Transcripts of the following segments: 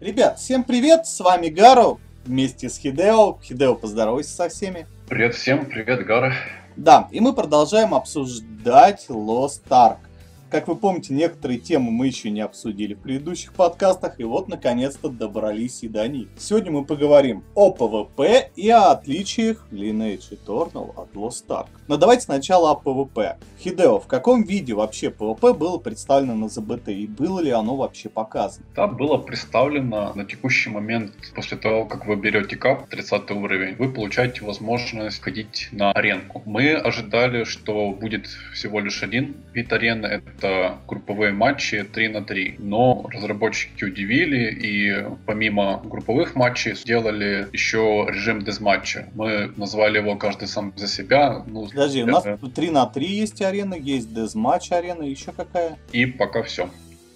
Ребят, всем привет, с вами Гару, вместе с Хидео. Хидео, поздоровайся со всеми. Привет всем, привет Гара. Да, и мы продолжаем обсуждать Lost Ark. Как вы помните, некоторые темы мы еще не обсудили в предыдущих подкастах, и вот наконец-то добрались и до них. Сегодня мы поговорим о PvP и о отличиях Lineage Eternal от Lost Ark. Но давайте сначала о PvP. Хидео, в каком виде вообще PvP было представлено на ZBT и было ли оно вообще показано? Да, было представлено на текущий момент, после того, как вы берете кап, 30 уровень, вы получаете возможность ходить на аренку. Мы ожидали, что будет всего лишь один вид арены, это это групповые матчи 3 на 3. Но разработчики удивили и помимо групповых матчей сделали еще режим дезматча. Мы назвали его каждый сам за себя. Ну, Подожди, у нас 3 на 3 есть арена, есть дезматч арена, еще какая? И пока все.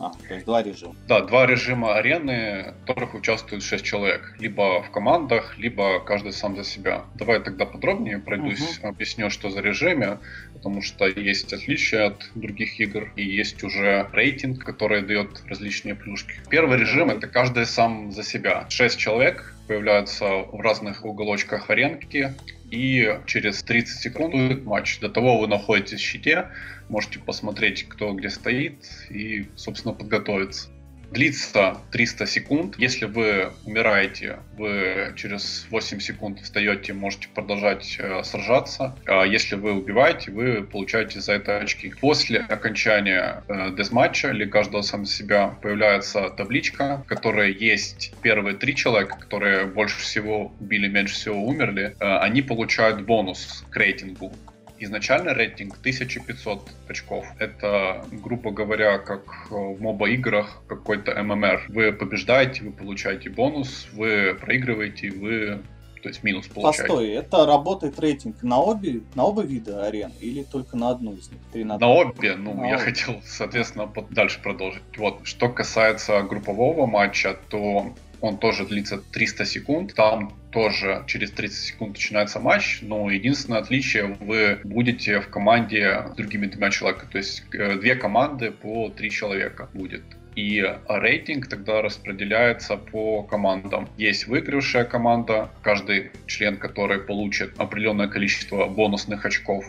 А, то есть два режима. Да, два режима арены, в которых участвуют 6 человек. Либо в командах, либо каждый сам за себя. Давай тогда подробнее пройдусь, угу. объясню, что за режимы, потому что есть отличия от других игр, и есть уже рейтинг, который дает различные плюшки. Первый режим — это каждый сам за себя. 6 человек появляются в разных уголочках аренки, и через 30 секунд будет матч. До того вы находитесь в щите, можете посмотреть, кто где стоит и, собственно, подготовиться. Длится 300 секунд. Если вы умираете, вы через 8 секунд встаете, можете продолжать э, сражаться. А если вы убиваете, вы получаете за это очки. После окончания э, дезматча или каждого сам себя появляется табличка, в которой есть первые три человека, которые больше всего убили, меньше всего умерли. Э, они получают бонус к рейтингу. Изначально рейтинг 1500 очков. Это, грубо говоря, как в моба-играх какой-то ММР. Вы побеждаете, вы получаете бонус, вы проигрываете, вы то есть минус получаете. Постой, это работает рейтинг на обе, на оба вида арен или только на одну из них? 3 на, на обе, ну, на я обе. хотел, соответственно, дальше продолжить. Вот, что касается группового матча, то он тоже длится 300 секунд. Там тоже через 30 секунд начинается матч, но единственное отличие, вы будете в команде с другими двумя человеками. То есть э, две команды по три человека будет. И рейтинг тогда распределяется по командам. Есть выигравшая команда, каждый член которой получит определенное количество бонусных очков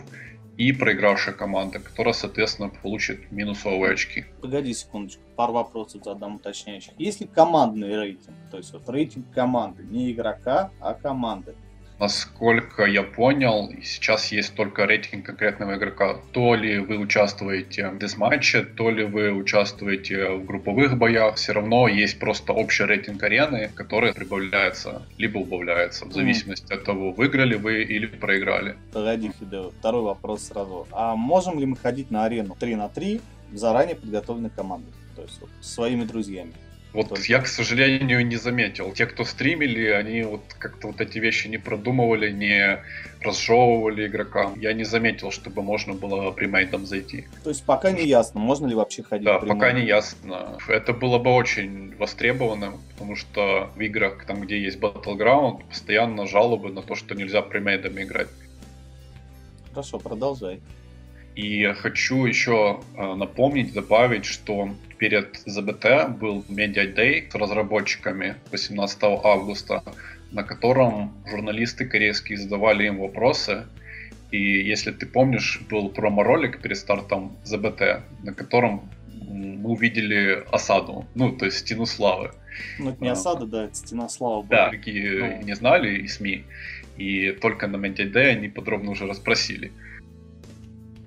и проигравшая команда, которая, соответственно, получит минусовые очки. Погоди секундочку, пару вопросов задам уточняющих. Есть ли командный рейтинг? То есть вот рейтинг команды, не игрока, а команды. Насколько я понял, сейчас есть только рейтинг конкретного игрока. То ли вы участвуете в дезматче, то ли вы участвуете в групповых боях, все равно есть просто общий рейтинг арены, который прибавляется, либо убавляется, в зависимости mm. от того, выиграли вы или проиграли. Погоди, Фидел, второй вопрос сразу. А можем ли мы ходить на арену 3 на 3 в заранее подготовленной командой? То есть вот, своими друзьями? Вот Только. я, к сожалению, не заметил. Те, кто стримили, они вот как-то вот эти вещи не продумывали, не разжевывали игрокам. Я не заметил, чтобы можно было примейтом зайти. То есть пока не ясно, можно ли вообще ходить Да, пока не ясно. Это было бы очень востребовано, потому что в играх, там, где есть Battleground, постоянно жалобы на то, что нельзя примейтами играть. Хорошо, продолжай. И хочу еще э, напомнить, добавить, что перед ЗБТ был Media Day с разработчиками 18 августа, на котором журналисты корейские задавали им вопросы. И если ты помнишь, был промо-ролик перед стартом ЗБТ, на котором мы увидели осаду, ну, то есть стену славы. Ну, это не осада, да, это стена славы. Да, такие ну. не знали и СМИ. И только на Media Day они подробно уже расспросили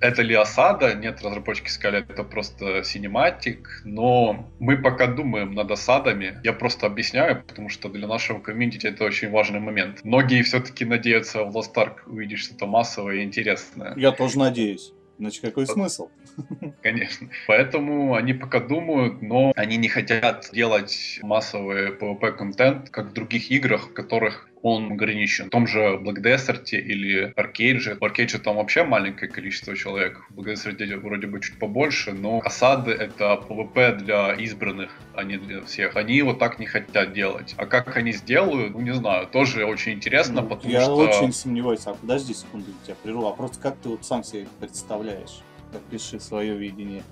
это ли осада? Нет, разработчики сказали, это просто синематик, но мы пока думаем над осадами. Я просто объясняю, потому что для нашего комьюнити это очень важный момент. Многие все-таки надеются в Lost Ark увидеть что-то массовое и интересное. Я тоже надеюсь. Иначе какой смысл? Конечно. Поэтому они пока думают, но они не хотят делать массовый PvP-контент, как в других играх, в которых он ограничен. В том же Black Desert или Arcade. В Arcade там вообще маленькое количество человек. В Black Desert вроде бы чуть побольше, но осады это PvP для избранных, а не для всех. Они вот так не хотят делать. А как они сделают, ну не знаю, тоже очень интересно, ну, потому я что... Я очень сомневаюсь. А подожди секунду, я тебя прерву. А просто как ты вот сам себе представляешь? Опиши свое видение.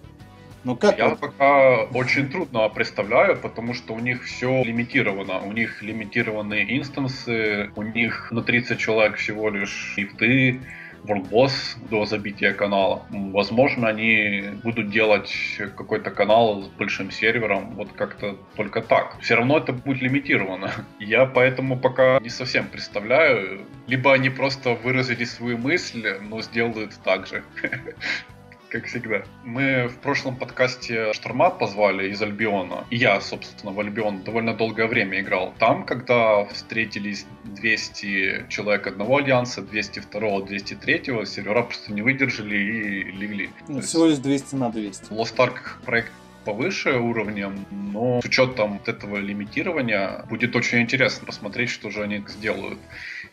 Ну как Я вот? пока очень трудно представляю, потому что у них все лимитировано. У них лимитированные инстансы, у них на 30 человек всего лишь ифты, WorldBoss до забития канала. Возможно, они будут делать какой-то канал с большим сервером, вот как-то только так. Все равно это будет лимитировано. Я поэтому пока не совсем представляю. Либо они просто выразили свою мысль, но сделают так же. как всегда. Мы в прошлом подкасте Шторма позвали из Альбиона. И я, собственно, в Альбион довольно долгое время играл. Там, когда встретились 200 человек одного альянса, 202, 203, сервера просто не выдержали и легли. Ну, всего лишь 200 на 200. Lost Ark проект повыше уровнем, но с учетом вот этого лимитирования будет очень интересно посмотреть, что же они сделают.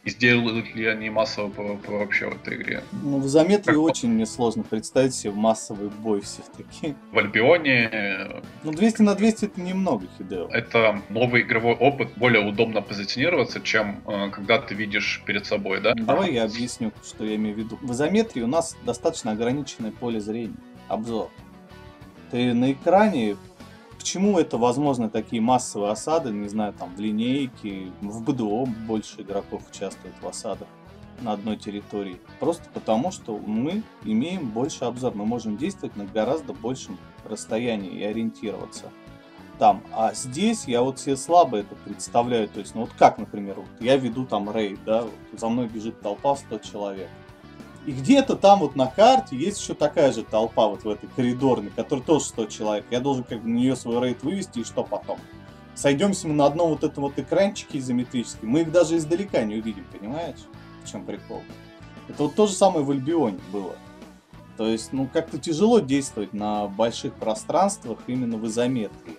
И сделают ли они массовый PvP вообще в этой игре? Ну, в Заметре как очень мне сложно представить себе массовый бой все-таки. В Альбионе... Ну, 200 на 200 это немного, Хидео. Это новый игровой опыт, более удобно позиционироваться, чем э, когда ты видишь перед собой, да? Давай я объясню, что я имею в виду. В изометрии у нас достаточно ограниченное поле зрения, обзор. Ты на экране Почему это возможно такие массовые осады, не знаю, там в линейке, в БДО больше игроков участвует в осадах на одной территории. Просто потому, что мы имеем больше обзор, мы можем действовать на гораздо большем расстоянии и ориентироваться там. А здесь я вот себе слабо это представляю. То есть, ну вот как, например, вот я веду там рейд, да, вот за мной бежит толпа в 100 человек. И где-то там вот на карте есть еще такая же толпа вот в этой коридорной, которая тоже 100 человек. Я должен как бы на нее свой рейд вывести, и что потом? Сойдемся мы на одном вот этом вот экранчике изометрическом. Мы их даже издалека не увидим, понимаешь? В чем прикол? Это вот то же самое в Альбионе было. То есть, ну, как-то тяжело действовать на больших пространствах именно в изометрии.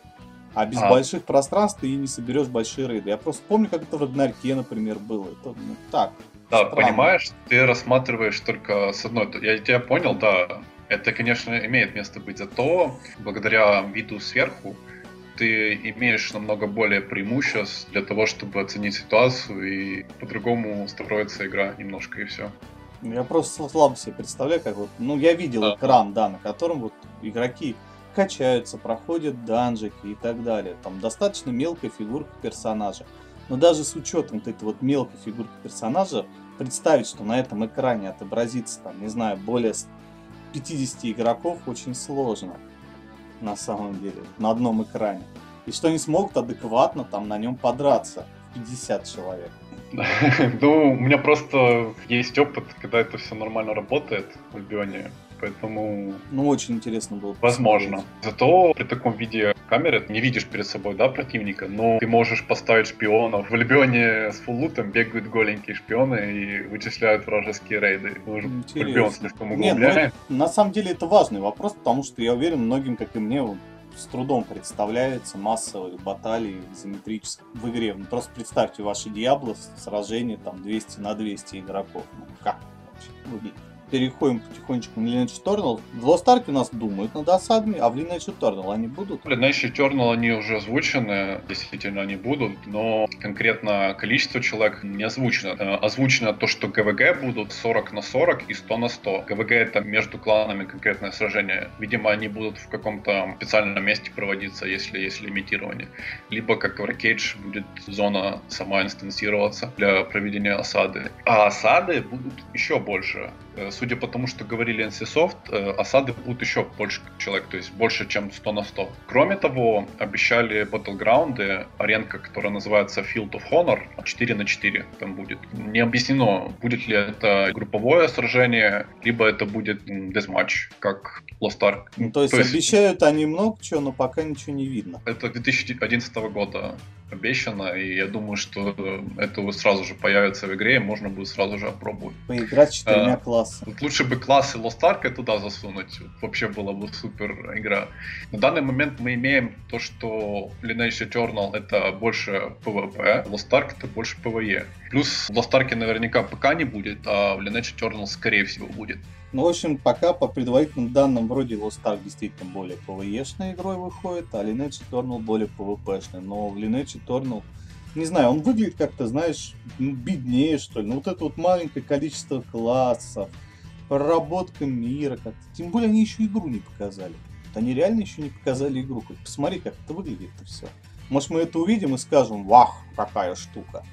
А без а. больших пространств ты и не соберешь большие рейды. Я просто помню, как это в Рагнарке, например, было. Это ну, так, да, Странно. понимаешь, ты рассматриваешь только с одной... Я тебя понял, да. Это, конечно, имеет место быть. Зато благодаря виду сверху ты имеешь намного более преимуществ для того, чтобы оценить ситуацию и по-другому строится игра немножко и все. Я просто слабо себе представляю, как вот, ну я видел да. экран, да, на котором вот игроки качаются, проходят данжики и так далее. Там достаточно мелкая фигурка персонажа. Но даже с учетом вот этой вот мелкой фигурки персонажа, представить, что на этом экране отобразится, там, не знаю, более 50 игроков очень сложно. На самом деле, на одном экране. И что они смогут адекватно там на нем подраться. 50 человек. Ну, у меня просто есть опыт, когда это все нормально работает в Альбионе. Поэтому... Ну, очень интересно было. Возможно. Зато при таком виде камеры ты не видишь перед собой, да, противника, но ты можешь поставить шпионов. В Альбионе с фуллутом бегают голенькие шпионы и вычисляют вражеские рейды. Мы уже Альбион слишком углубляем. Нет, ну, на самом деле это важный вопрос, потому что я уверен, многим, как и мне, с трудом представляется массовые баталии изометрические в игре. Ну, просто представьте ваши Диабло сражение там 200 на 200 игроков. Ну, как вообще выглядит? Переходим потихонечку на Lineage Eternal. В Lost Ark у нас думают над осадами, а в Lineage Eternal они будут? В Lineage Eternal они уже озвучены, действительно они будут, но конкретно количество человек не озвучено. Э, озвучено то, что ГВГ будут 40 на 40 и 100 на 100. ГВГ это между кланами конкретное сражение. Видимо, они будут в каком-то специальном месте проводиться, если есть лимитирование. Либо, как в Arcade, будет зона сама инстансироваться для проведения осады. А осады будут еще больше Э, судя по тому, что говорили NCSoft, э, осады будут еще больше человек, то есть больше, чем 100 на 100. Кроме того, обещали Battleground, аренка, которая называется Field of Honor, 4 на 4 там будет. Не объяснено, будет ли это групповое сражение, либо это будет Deathmatch, как Lost Ark. Ну, то есть, то есть обещают они много чего, но пока ничего не видно. Это 2011 года обещано, и я думаю, что это сразу же появится в игре, и можно будет сразу же опробовать. Поиграть с четырьмя а, классами. Лучше бы классы Lost Ark туда засунуть, вообще была бы супер игра. На данный момент мы имеем то, что Lineage Eternal это больше PvP, Lost Ark это больше PvE. Плюс в Lost Ark наверняка пока не будет, а в Lineage Eternal скорее всего будет. Ну, в общем, пока по предварительным данным вроде Lost Ark действительно более PvE-шной игрой выходит, а Lineage Eternal более PvP-шной. Но в Lineage Eternal, не знаю, он выглядит как-то, знаешь, ну, беднее, что ли. Ну, вот это вот маленькое количество классов, проработка мира как-то. Тем более они еще игру не показали. Они реально еще не показали игру. Хоть посмотри, как это выглядит и все. Может, мы это увидим и скажем, вах, какая штука.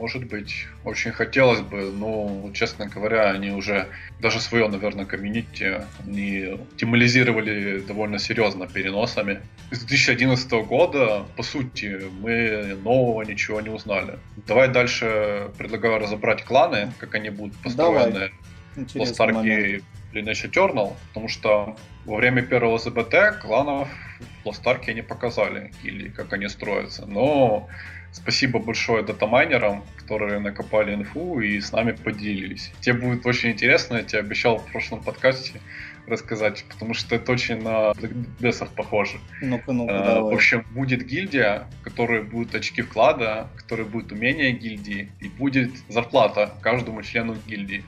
Может быть, очень хотелось бы, но, честно говоря, они уже даже свое, наверное, комьюнити не демолизировали довольно серьезно переносами. С 2011 года, по сути, мы нового ничего не узнали. Давай дальше предлагаю разобрать кланы, как они будут построены. Lost Ark и Lineage Eternal, потому что во время первого ЗБТ кланов в Lost Ark не показали, или как они строятся. Но Спасибо большое датамайнерам, которые накопали инфу и с нами поделились. Тебе будет очень интересно, я тебе обещал в прошлом подкасте рассказать, потому что это очень на десов похоже. Ну-ка, ну-ка, а, давай. В общем, будет гильдия, которая будет очки вклада, которая будет умение гильдии, и будет зарплата каждому члену гильдии.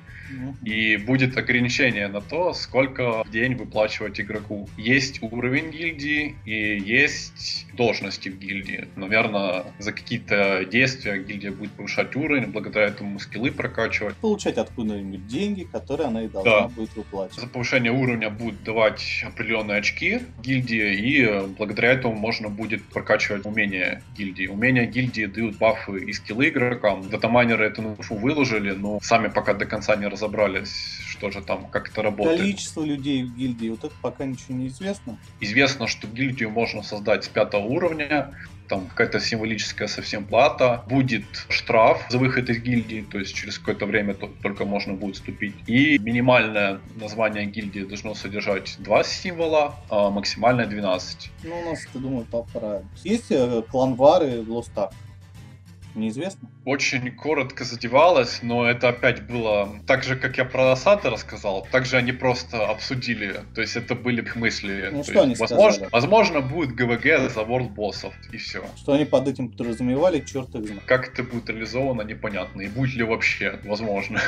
И будет ограничение на то, сколько в день выплачивать игроку. Есть уровень гильдии и есть должности в гильдии. Наверное, за какие-то действия гильдия будет повышать уровень, благодаря этому скиллы прокачивать. Получать откуда-нибудь деньги, которые она и должна да. будет выплачивать. За повышение уровня будет давать определенные очки гильдии, и благодаря этому можно будет прокачивать умения гильдии. Умения гильдии дают бафы и скиллы игрокам. Датамайнеры эту инфу выложили, но сами пока до конца не разобрались, что же там, как это работает. Количество людей в гильдии, вот это пока ничего не известно. Известно, что гильдию можно создать с пятого уровня, там какая-то символическая совсем плата, будет штраф за выход из гильдии, то есть через какое-то время только можно будет вступить. И минимальное название гильдии должно содержать два символа, а максимальное 12. Ну, у нас, я думаю, поправим. Есть э, кланвары в Ark? Неизвестно? Очень коротко задевалось, но это опять было так же, как я про осады рассказал, так же они просто обсудили. То есть это были их мысли. Ну, То что есть, они возможно, сказали? возможно, будет ГВГ за World боссов, и все. Что они под этим подразумевали, черт их знает. Как это будет реализовано, непонятно. И будет ли вообще возможно.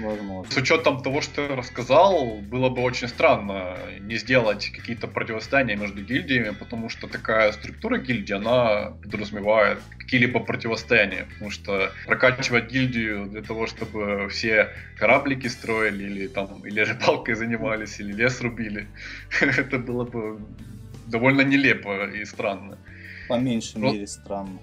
Возможно. С учетом того, что я рассказал, было бы очень странно не сделать какие-то противостояния между гильдиями, потому что такая структура гильдии, она подразумевает какие-либо противостояния, потому что прокачивать гильдию для того, чтобы все кораблики строили, или там, или рыбалкой занимались, или лес рубили, это было бы довольно нелепо и странно. По меньшей мере странно.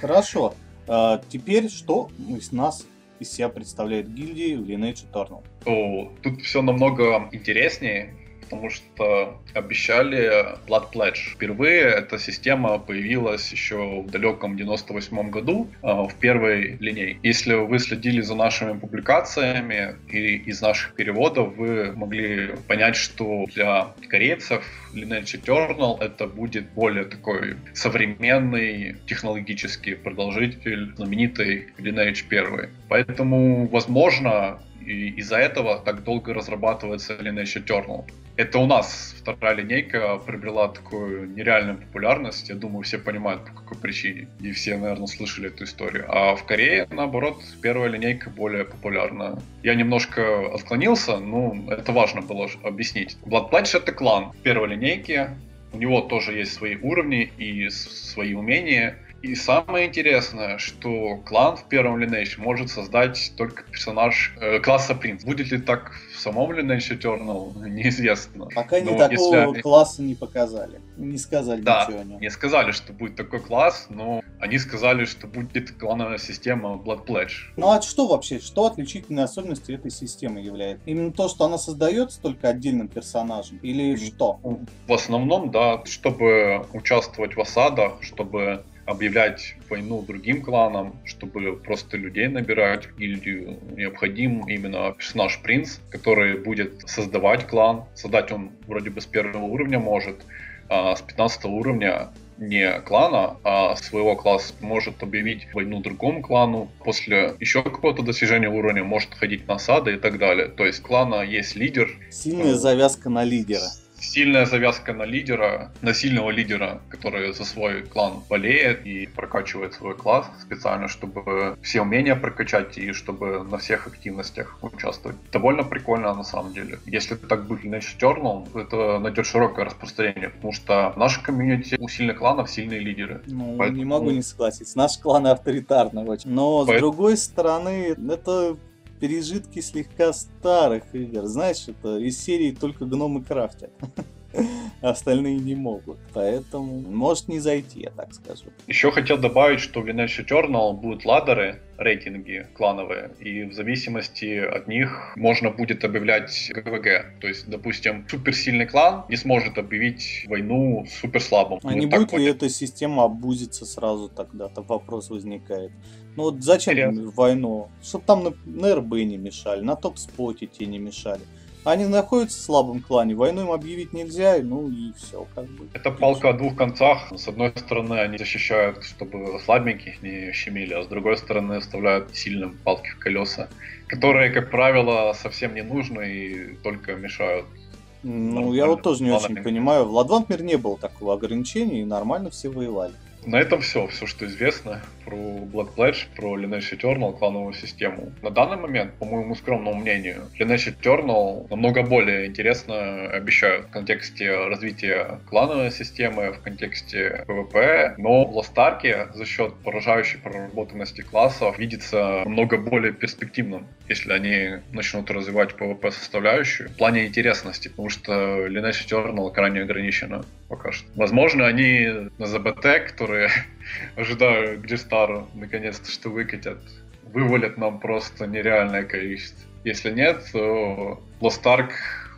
Хорошо. А, теперь что из нас из себя представляет гильдии в Lineage Eternal? О, тут все намного интереснее потому что обещали Blood Pledge. Впервые эта система появилась еще в далеком 98 году а, в первой линейке. Если вы следили за нашими публикациями и из наших переводов, вы могли понять, что для корейцев Lineage Eternal это будет более такой современный технологический продолжитель знаменитой Lineage 1. Поэтому, возможно, и из-за этого так долго разрабатывается Lineage Eternal. Это у нас вторая линейка приобрела такую нереальную популярность. Я думаю, все понимают, по какой причине. И все, наверное, слышали эту историю. А в Корее, наоборот, первая линейка более популярна. Я немножко отклонился, но это важно было объяснить. Blood Pledge — это клан первой линейки. У него тоже есть свои уровни и свои умения. И самое интересное, что клан в первом Lineage может создать только персонаж э, класса принц. Будет ли так в самом Lineage Eternal, неизвестно. Пока не такого если... класса не показали. Не сказали да, ничего о нем. не сказали, что будет такой класс, но они сказали, что будет клановая система Blood Pledge. Ну а что вообще, что отличительной особенностью этой системы является? Именно то, что она создается только отдельным персонажем? Или что? В основном, да, чтобы участвовать в осадах, чтобы объявлять войну другим кланам, чтобы просто людей набирать в гильдию. Необходим именно персонаж принц, который будет создавать клан. Создать он вроде бы с первого уровня может, а с 15 уровня не клана, а своего класса может объявить войну другому клану. После еще какого-то достижения уровня может ходить на осады и так далее. То есть клана есть лидер. Сильная завязка на лидера сильная завязка на лидера, на сильного лидера, который за свой клан болеет и прокачивает свой класс специально, чтобы все умения прокачать и чтобы на всех активностях участвовать. Довольно прикольно на самом деле. Если так будет Lineage Eternal, это найдет широкое распространение, потому что в нашей комьюнити у сильных кланов сильные лидеры. Ну, Поэтому... не могу не согласиться. Наш клан авторитарный очень. Но Поэтому... с другой стороны, это пережитки слегка старых игр. Знаешь, это из серии только гномы крафтят. остальные не могут. Поэтому может не зайти, я так скажу. Еще хотел добавить, что в Lineage Eternal будут ладеры, рейтинги клановые, и в зависимости от них можно будет объявлять ГВГ. То есть, допустим, суперсильный клан не сможет объявить войну супер слабым. А не будет ли эта система обузиться сразу тогда-то? Вопрос возникает. Ну вот зачем Интересно. войну? Чтобы там на, на РБ не мешали, на топ-споте те не мешали. Они находятся в слабом клане, войну им объявить нельзя, ну и все, как бы. Это палка о двух концах. С одной стороны, они защищают, чтобы слабеньких не щемили, а с другой стороны, оставляют сильным палки в колеса, которые, как правило, совсем не нужны и только мешают. Ну, я вот тоже не очень понимаю. В Ладвантмир не было такого ограничения, и нормально все воевали. На этом все, все, что известно про Black Pledge, про Lineage Eternal, клановую систему. На данный момент, по моему скромному мнению, Lineage Eternal намного более интересно обещают в контексте развития клановой системы, в контексте PvP, но в Ark за счет поражающей проработанности классов видится намного более перспективным, если они начнут развивать PvP составляющую в плане интересности, потому что Lineage Eternal крайне ограничена пока что. Возможно, они на ЗБТ, которые ожидаю G-Star наконец-то что выкатят, вывалят нам просто нереальное количество. Если нет, то Lost Ark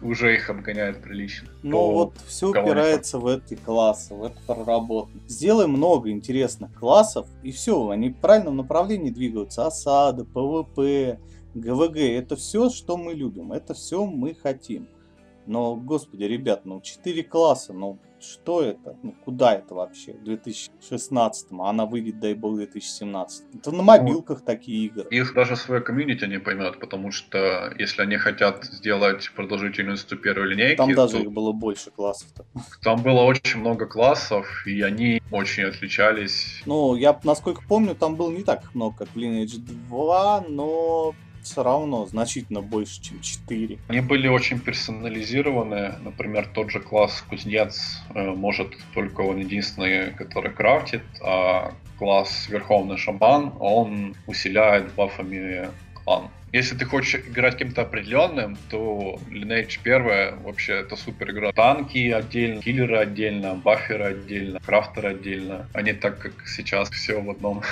уже их обгоняет прилично. Ну вот все упирается в эти классы, в эту проработку. Сделай много интересных классов, и все, они в правильном направлении двигаются. Осада, PvP, ГВГ, это все, что мы любим, это все мы хотим. Но, господи, ребят, ну 4 класса, ну что это? Ну, куда это вообще? В 2016, а она выйдет, дай бог, в 2017. Это на мобилках ну, такие игры. Их даже свое комьюнити не поймет, потому что если они хотят сделать продолжительность первой линейки... Там даже их было больше классов-то. Там было очень много классов, и они очень отличались. Ну, я, насколько помню, там было не так много, как в Lineage 2, но все равно значительно больше, чем 4. Они были очень персонализированы. Например, тот же класс кузнец э, может только он единственный, который крафтит, а класс верховный шаман, он усиляет бафами клан. Если ты хочешь играть кем-то определенным, то Lineage 1 вообще это супер игра. Танки отдельно, киллеры отдельно, баферы отдельно, крафтеры отдельно. Они так, как сейчас, все в одном.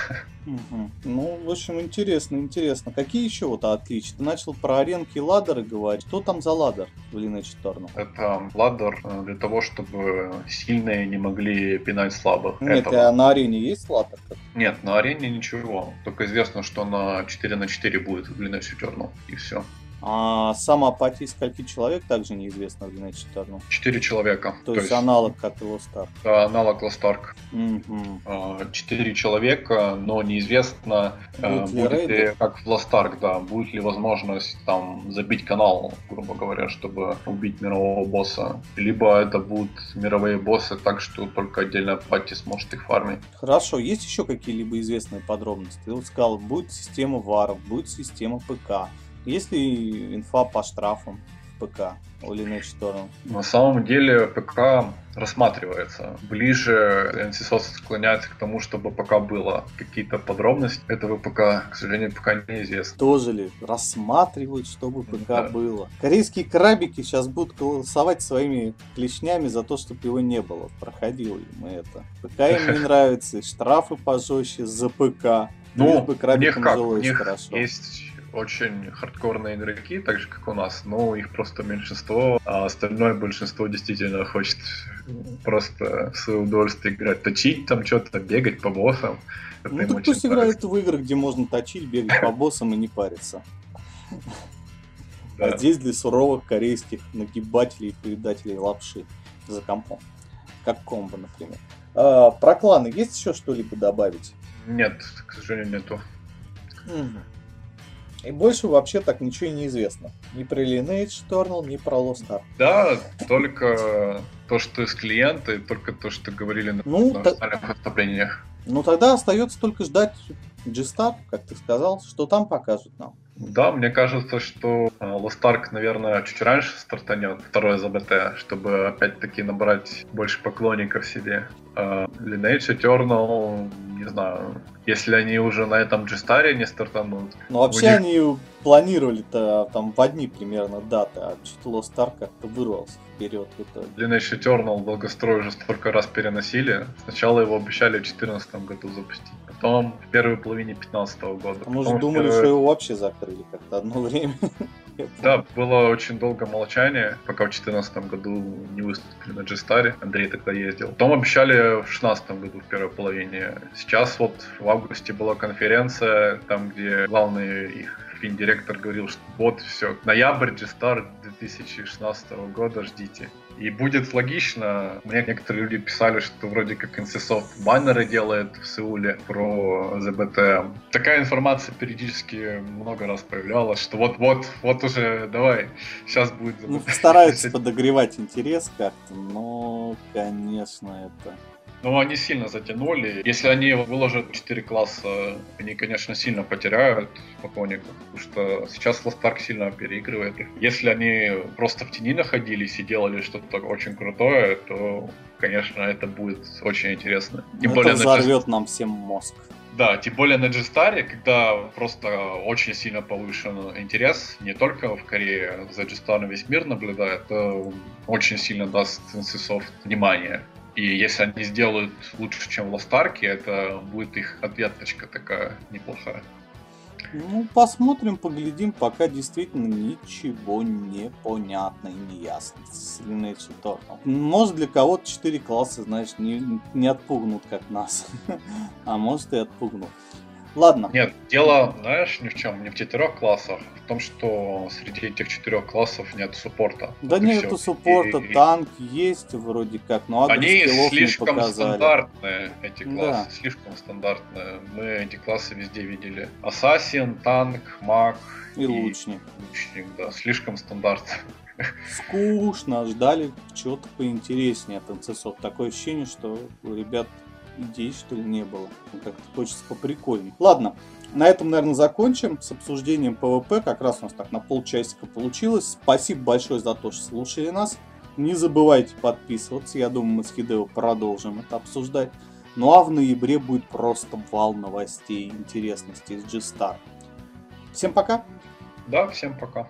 Угу. Ну, в общем, интересно, интересно. Какие еще вот отличия? Ты начал про аренки и ладеры говорить. Что там за ладер в Lineage Eternal? Это ладер э, для того, чтобы сильные не могли пинать слабых. Нет, а на арене есть ладер? Нет, на арене ничего. Только известно, что на 4 на 4 будет в Lineage Eternal. И все. А сама апатия скольки человек также неизвестно в Lineage Eternal? Четыре человека. То, То есть, аналог как Lost Ark? Да, аналог Ark. Угу. Четыре человека, но неизвестно, э, будет, будет ли, ли, как в Ark, да, будет ли возможность там забить канал, грубо говоря, чтобы убить мирового босса. Либо это будут мировые боссы, так что только отдельная пати сможет их фармить. Хорошо, есть еще какие-либо известные подробности? Ты вот сказал, будет система варов, будет система ПК. Есть ли инфа по штрафам в ПК у Lineage Storm? На самом деле ПК рассматривается. Ближе NCSOS склоняется к тому, чтобы ПК было. Какие-то подробности этого ПК, к сожалению, пока неизвестно. Тоже ли рассматривают, чтобы ПК да. было? Корейские крабики сейчас будут голосовать своими клешнями за то, чтобы его не было. Проходили мы это. ПК им не нравится, штрафы пожестче за ПК. Ну, у них как, у них есть очень хардкорные игроки, так же как у нас, но их просто меньшинство, а остальное большинство действительно хочет просто в свое удовольствие играть, точить там что-то, бегать по боссам. Это ну так пусть играют в игры, где можно точить, бегать по боссам и не париться. А здесь для суровых корейских нагибателей и передателей лапши за компом. Как комбо, например. А, про кланы есть еще что-либо добавить? Нет, к сожалению, нету. Угу. И больше вообще так ничего не известно. Ни про Lineage Eternal, ни про Lost Ark. Да, только то, что из клиента, только то, что говорили на, ну, на та... выступлениях. Ну тогда остается только ждать G-Star, как ты сказал, что там покажут нам. Да, мне кажется, что э, Lost Ark, наверное, чуть раньше стартанет, второе ЗБТ, чтобы опять-таки набрать больше поклонников себе. А Lineage Eternal не знаю, если они уже на этом G-Star не стартанут. Ну, вообще них... они планировали-то там в одни примерно даты, а что-то Lost Ark как-то вырвался вперед в итоге. Lineage Eternal долгострой уже столько раз переносили. Сначала его обещали в 2014 году запустить, потом в первой половине 2015 года. А мы же думали, первой... что его вообще закрыли как-то одно время. Да, было очень долго молчание, пока в 2014 году не выступили на G-Star. Андрей тогда ездил. Потом обещали в 2016 году, в первой половине. Сейчас вот в августе была конференция, там, где главный их фин-директор говорил, что вот все, ноябрь, G-Star 2016 года ждите. И будет логично, мне некоторые люди писали, что вроде как NCSoft баннеры делает в Сеуле про ZBTM. Такая информация периодически много раз появлялась, что вот-вот, вот уже, давай, сейчас будет Ну, стараются подогревать интерес как-то, но, конечно, это ну, они сильно затянули. Если они выложат 4 класса, они, конечно, сильно потеряют поклонников, потому что сейчас Ark сильно переигрывает Если они просто в тени находились и делали что-то очень крутое, то, конечно, это будет очень интересно. Тем это более взорвет на... нам всем мозг. Да, тем более на G-Star, когда просто очень сильно повышен интерес, не только в Корее, за G-Star весь мир наблюдает, это очень сильно даст NCSoft внимание. И если они сделают лучше, чем в Лостарке, это будет их ответочка такая неплохая. Ну, посмотрим, поглядим, пока действительно ничего не понятно и не ясно с Lineage Eternal. Может для кого-то 4 класса, знаешь, не, не отпугнут, как нас. а может и отпугнут. Ладно. Нет, дело, знаешь, ни в чем, не в четырех классах, а в том, что среди этих четырех классов нет суппорта. Да вот нету суппорта, и, танк есть вроде как, но Они слишком стандартные, эти классы, да. слишком стандартные. Мы эти классы везде видели. Ассасин, танк, маг и, и лучник. Лучник, да, слишком стандартно. Скучно, ждали чего-то поинтереснее от НЦСов. Такое ощущение, что у ребят идей, что ли, не было. Как-то хочется поприкольней. Ладно, на этом, наверное, закончим с обсуждением PvP. Как раз у нас так на полчасика получилось. Спасибо большое за то, что слушали нас. Не забывайте подписываться. Я думаю, мы с Хидео продолжим это обсуждать. Ну а в ноябре будет просто вал новостей, интересностей из G-Star. Всем пока. Да, всем пока.